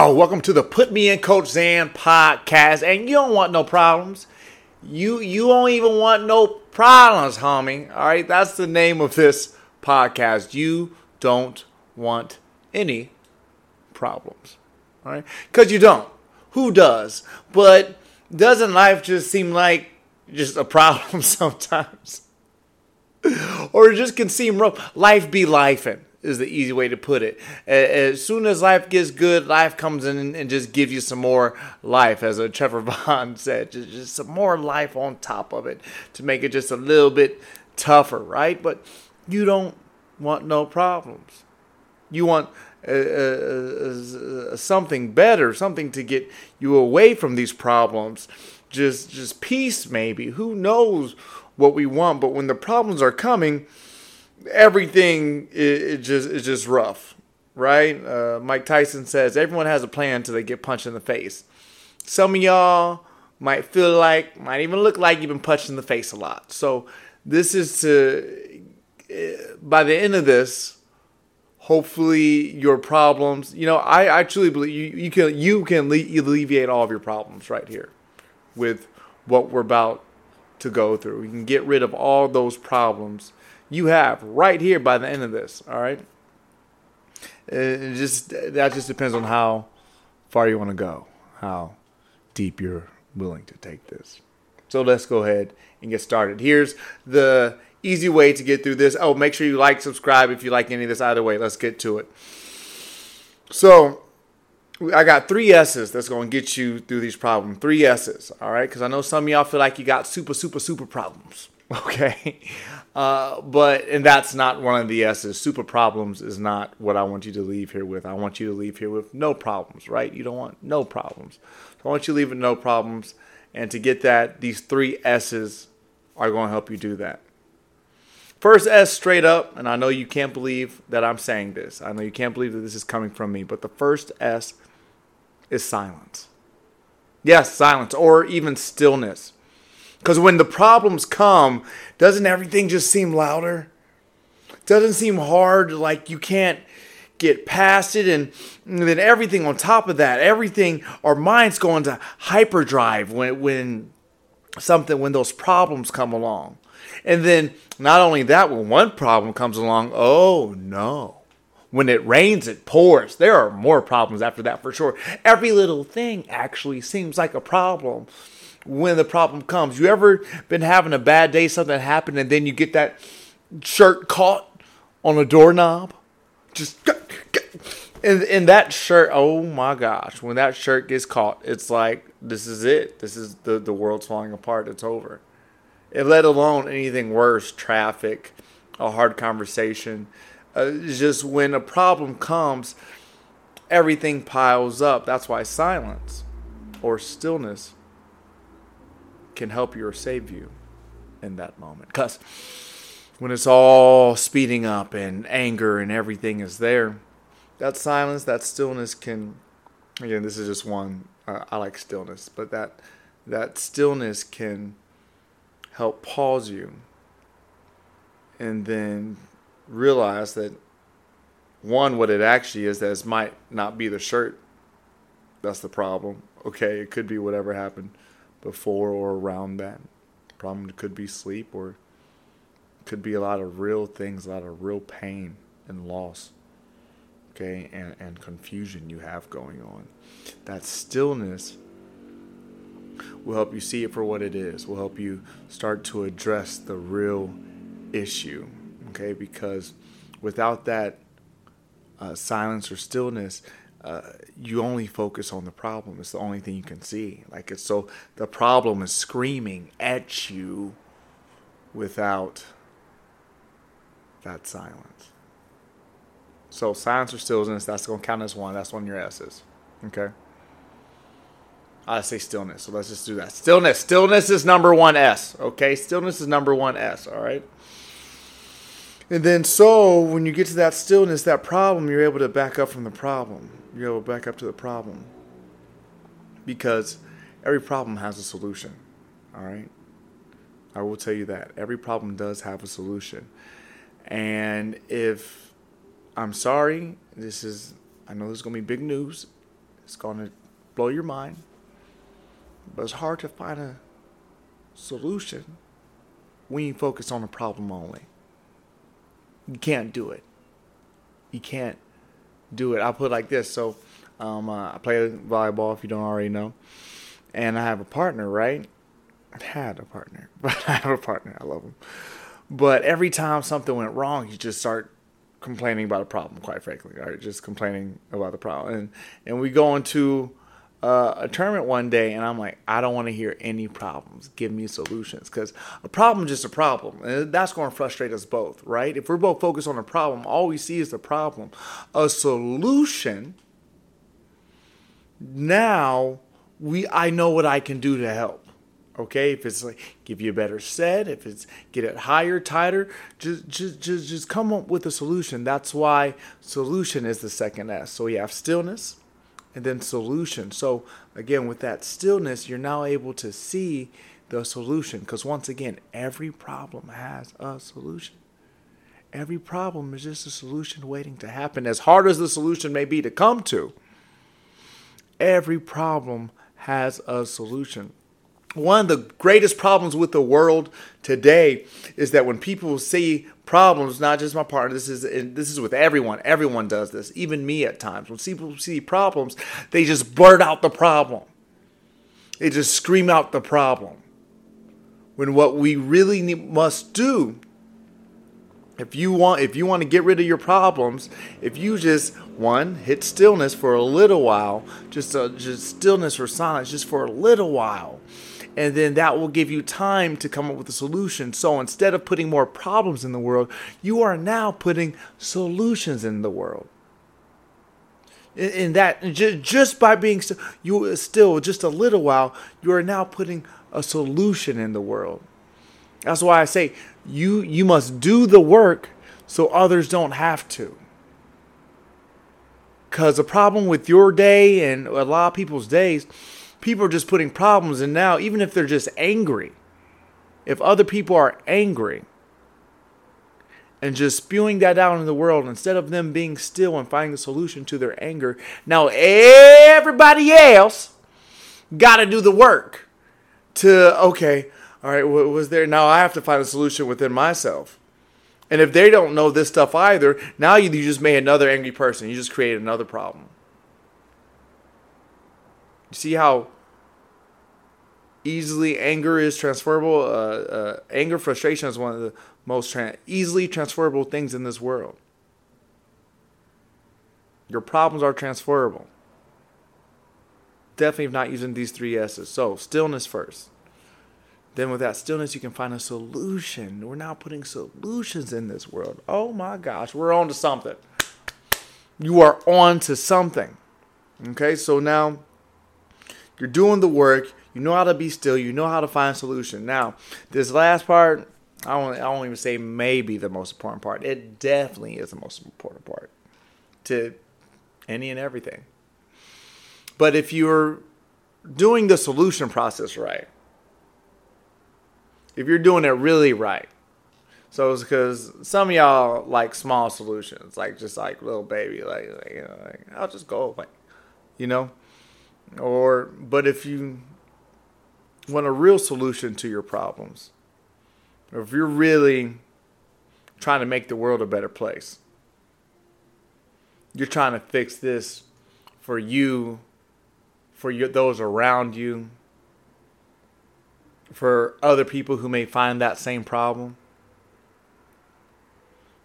Oh, welcome to the Put Me in Coach Xan podcast. And you don't want no problems. You you don't even want no problems, homie. All right, that's the name of this podcast. You don't want any problems. All right, because you don't. Who does? But doesn't life just seem like just a problem sometimes? or it just can seem rough. Life be lifing is the easy way to put it. As soon as life gets good, life comes in and just gives you some more life, as a Trevor Vaughn said, just, just some more life on top of it to make it just a little bit tougher, right? But you don't want no problems. You want uh, uh, uh, something better, something to get you away from these problems. Just, just peace, maybe. Who knows what we want? But when the problems are coming, everything is, just is just rough, right? Uh, Mike Tyson says everyone has a plan until they get punched in the face. Some of y'all might feel like, might even look like you've been punched in the face a lot. So this is to, uh, by the end of this, hopefully your problems. You know, I, I truly believe you, you can you can alleviate all of your problems right here with what we're about to go through. We can get rid of all those problems you have right here by the end of this. All right. It just that just depends on how far you want to go, how deep you're willing to take this. So let's go ahead and get started. Here's the easy way to get through this. Oh, make sure you like, subscribe if you like any of this. Either way, let's get to it. So I got three S's that's going to get you through these problems. Three S's, all right? Because I know some of y'all feel like you got super, super, super problems. Okay. Uh, but, and that's not one of the S's. Super problems is not what I want you to leave here with. I want you to leave here with no problems, right? You don't want no problems. So I want you to leave with no problems. And to get that, these three S's are going to help you do that. First S straight up, and I know you can't believe that I'm saying this. I know you can't believe that this is coming from me, but the first S is silence. Yes, silence, or even stillness. Because when the problems come, doesn't everything just seem louder? Doesn't seem hard, like you can't get past it. And, then everything on top of that, everything, our minds go into hyperdrive when, when something, when those problems come along. And then not only that, when one problem comes along, oh no. When it rains, it pours. There are more problems after that for sure. Every little thing actually seems like a problem when the problem comes. You ever been having a bad day, something happened, and then you get that shirt caught on a doorknob? Just and, and that shirt, oh my gosh, when that shirt gets caught, it's like this is it. This is the the world's falling apart. It's over. And let alone anything worse, traffic, a hard conversation. Uh, just when a problem comes, everything piles up. That's why silence or stillness can help you or save you in that moment. Because when it's all speeding up and anger and everything is there, that silence, that stillness can, again, this is just one. Uh, I like stillness, but that that stillness can help pause you and then realize that one, what it actually is, that might not be the shirt that's the problem. Okay, it could be whatever happened before or around that. Problem could be sleep or could be a lot of real things, a lot of real pain and loss. Okay, and, and confusion you have going on. That stillness will help you see it for what it is, will help you start to address the real issue. Okay, because without that uh, silence or stillness, you only focus on the problem. It's the only thing you can see. Like it's so the problem is screaming at you without that silence. So silence or stillness, that's to count as one. That's one of your S's. Okay. I say stillness. So let's just do that. Stillness. Stillness is number one S. Okay. Stillness is number one S. All right. And then so when you get to that stillness, that problem, you're able to back up from the problem able to back up to the problem. Because every problem has a solution. All right? I will tell you that. Every problem does have a solution. And if I'm sorry, this is, I know this is going to be big news. It's going to blow your mind. But it's hard to find a solution when you focus on the problem only. You can't do it. You can't do it. I'll put it like this. So um, uh, I play volleyball, if you don't already know. And I have a partner, right? I had a partner, but I have a partner. I love him. But every time something went wrong, he just start complaining about a problem. Quite frankly, right? Just complaining about the problem. And and we go into uh, a tournament one day, and I'm like, I don't want to hear any problems. Give me solutions, because a problem is just a problem, and that's going to frustrate us both, right? If we're both focused on a problem, all we see is the problem. A solution. Now we, I know what I can do to help. Okay, if it's like give you a better set, if it's get it higher, tighter, just just just just come up with a solution. That's why solution is the second S. So we have stillness and then solution. So again, with that stillness, you're now able to see the solution because once again, every problem has a solution. Every problem is just a solution waiting to happen. As hard as the solution may be to come to, every problem has a solution one of the greatest problems with the world today is that when people see problems, not just my partner, this is this is with everyone. Everyone does this, even me at times. When people see problems, they just blurt out the problem. They just scream out the problem. When what we really need, must do if you want if you want to get rid of your problems if you just one hit stillness for a little while just a, just stillness or silence just for a little while and then that will give you time to come up with a solution. So instead of putting more problems in the world, you are now putting solutions in the world. In that, just by being you still just a little while, you are now putting a solution in the world. That's why I say you you must do the work so others don't have to. Because the problem with your day and a lot of people's days people are just putting problems in now, even if they're just angry. If other people are angry and just spewing that out in the world instead of them being still and finding a solution to their anger, now everybody else got to do the work to, okay, all right, what was there? Now I have to find a solution within myself. And if they don't know this stuff either, now you, you just made another angry person. You just created another problem. You see how easily anger is transferable? Uh, uh, anger, frustration is one of the most tra- easily transferable things in this world. Your problems are transferable. Definitely not using these three S's. So, stillness first. Then, with that stillness, you can find a solution. We're now putting solutions in this world. Oh my gosh, we're on to something. You are on to something. Okay, so now you're doing the work. You know how to be still. You know how to find a solution. Now, this last part, I don't, I don't even say maybe the most important part. It definitely is the most important part to any and everything. But if you're doing the solution process right, if you're doing it really right, so it's because some of y'all like small solutions, like just like little baby, like, like you know, like, I'll just go away, you know. Or, but if you want a real solution to your problems, or if you're really trying to make the world a better place, you're trying to fix this for you, for your, those around you, for other people who may find that same problem,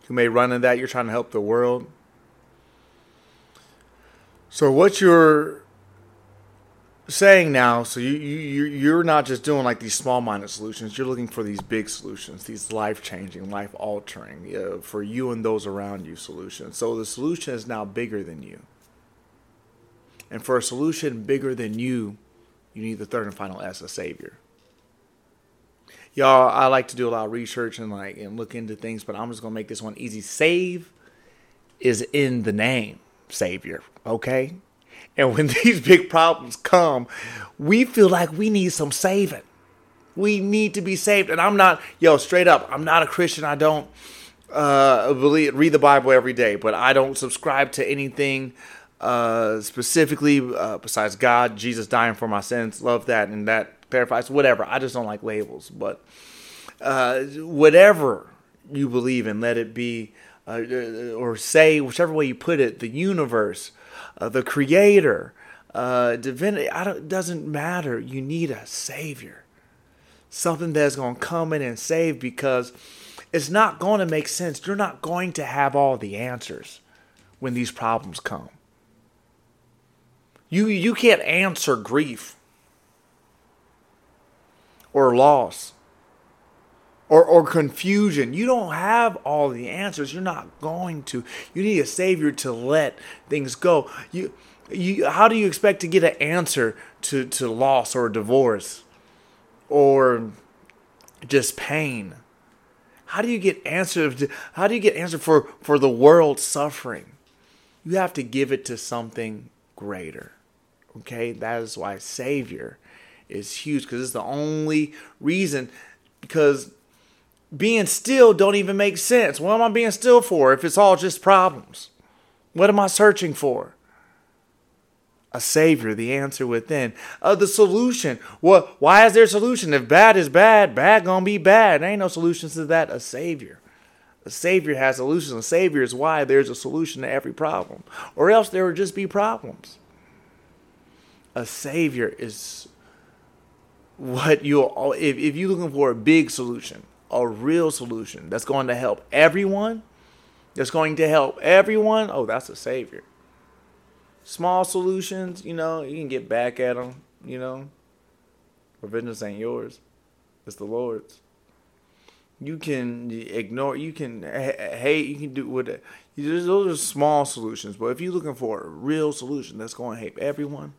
who may run into that, you're trying to help the world. So, what you're saying now, so you you you're not just doing like these small minded solutions. You're looking for these big solutions, these life changing, life altering uh, for you and those around you solutions. So the solution is now bigger than you. And for a solution bigger than you, you need the third and final S, a savior. Y'all, I like to do a lot of research and like and look into things, but I'm just gonna make this one easy. Save is in the name, savior. Okay, and when these big problems come, we feel like we need some saving. We need to be saved. And I'm not, yo, straight up, I'm not a Christian. I don't uh, believe, read the Bible every day, but I don't subscribe to anything uh, specifically, uh, besides God, Jesus dying for my sins. Love that and that clarifies whatever. I just don't like labels, but uh, whatever you believe in, let it be, uh, or say whichever way you put it, the universe, uh, the Creator, uh, divinity. I don't, it doesn't matter. You need a Savior, something that's going to come in and save because it's not going to make sense. You're not going to have all the answers when these problems come. You you can't answer grief or loss or or confusion. You don't have all the answers. You're not going to. You need a savior to let things go. You you how do you expect to get an answer to to loss or divorce or just pain? How do you get answered? How do you get answer for for the world suffering? You have to give it to something greater. Okay, that is why Savior is huge because it's the only reason. Because being still don't even make sense. What am I being still for if it's all just problems? What am I searching for? A savior, the answer within. Uh, the solution. What? Why is there a solution? If bad is bad, bad gonna be bad. There ain't no solutions to that. A savior. A savior has solutions. A savior is why there's a solution to every problem, or else there would just be problems a savior is what you'll. if, if you're looking for a big solution a real solution that's going to help everyone that's going to help everyone. Oh that's a savior. Small solutions you know you can get back at them you know. Vengeance ain't yours. It's the lord's. You can ignore you can hate you can do what those are small solutions but if you're looking for a real solution that's going to help everyone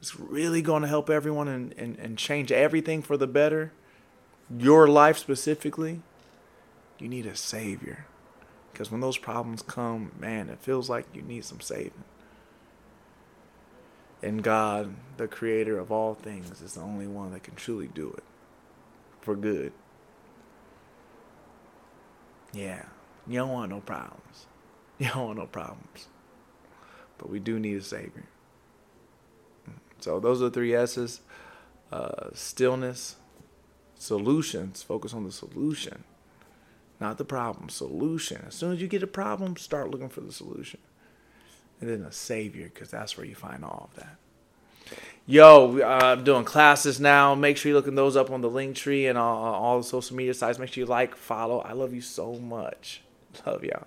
is really going to help everyone and, and, and change everything for the better, your life specifically, you need a savior. Because when those problems come, man, it feels like you need some saving. And God, the creator of all things, is the only one that can truly do it for good. Yeah, you don't want no problems. You don't want no problems. But we do need a savior. So those are the three S's. Uh, stillness, solutions. Focus on the solution, not the problem. Solution. As soon as you get a problem, start looking for the solution, and then a savior, because that's where you find all of that. Yo, I'm doing classes now. Make sure you're looking those up on the Linktree and all, all the social media sites. Make sure you like, follow. I love you so much. Love y'all.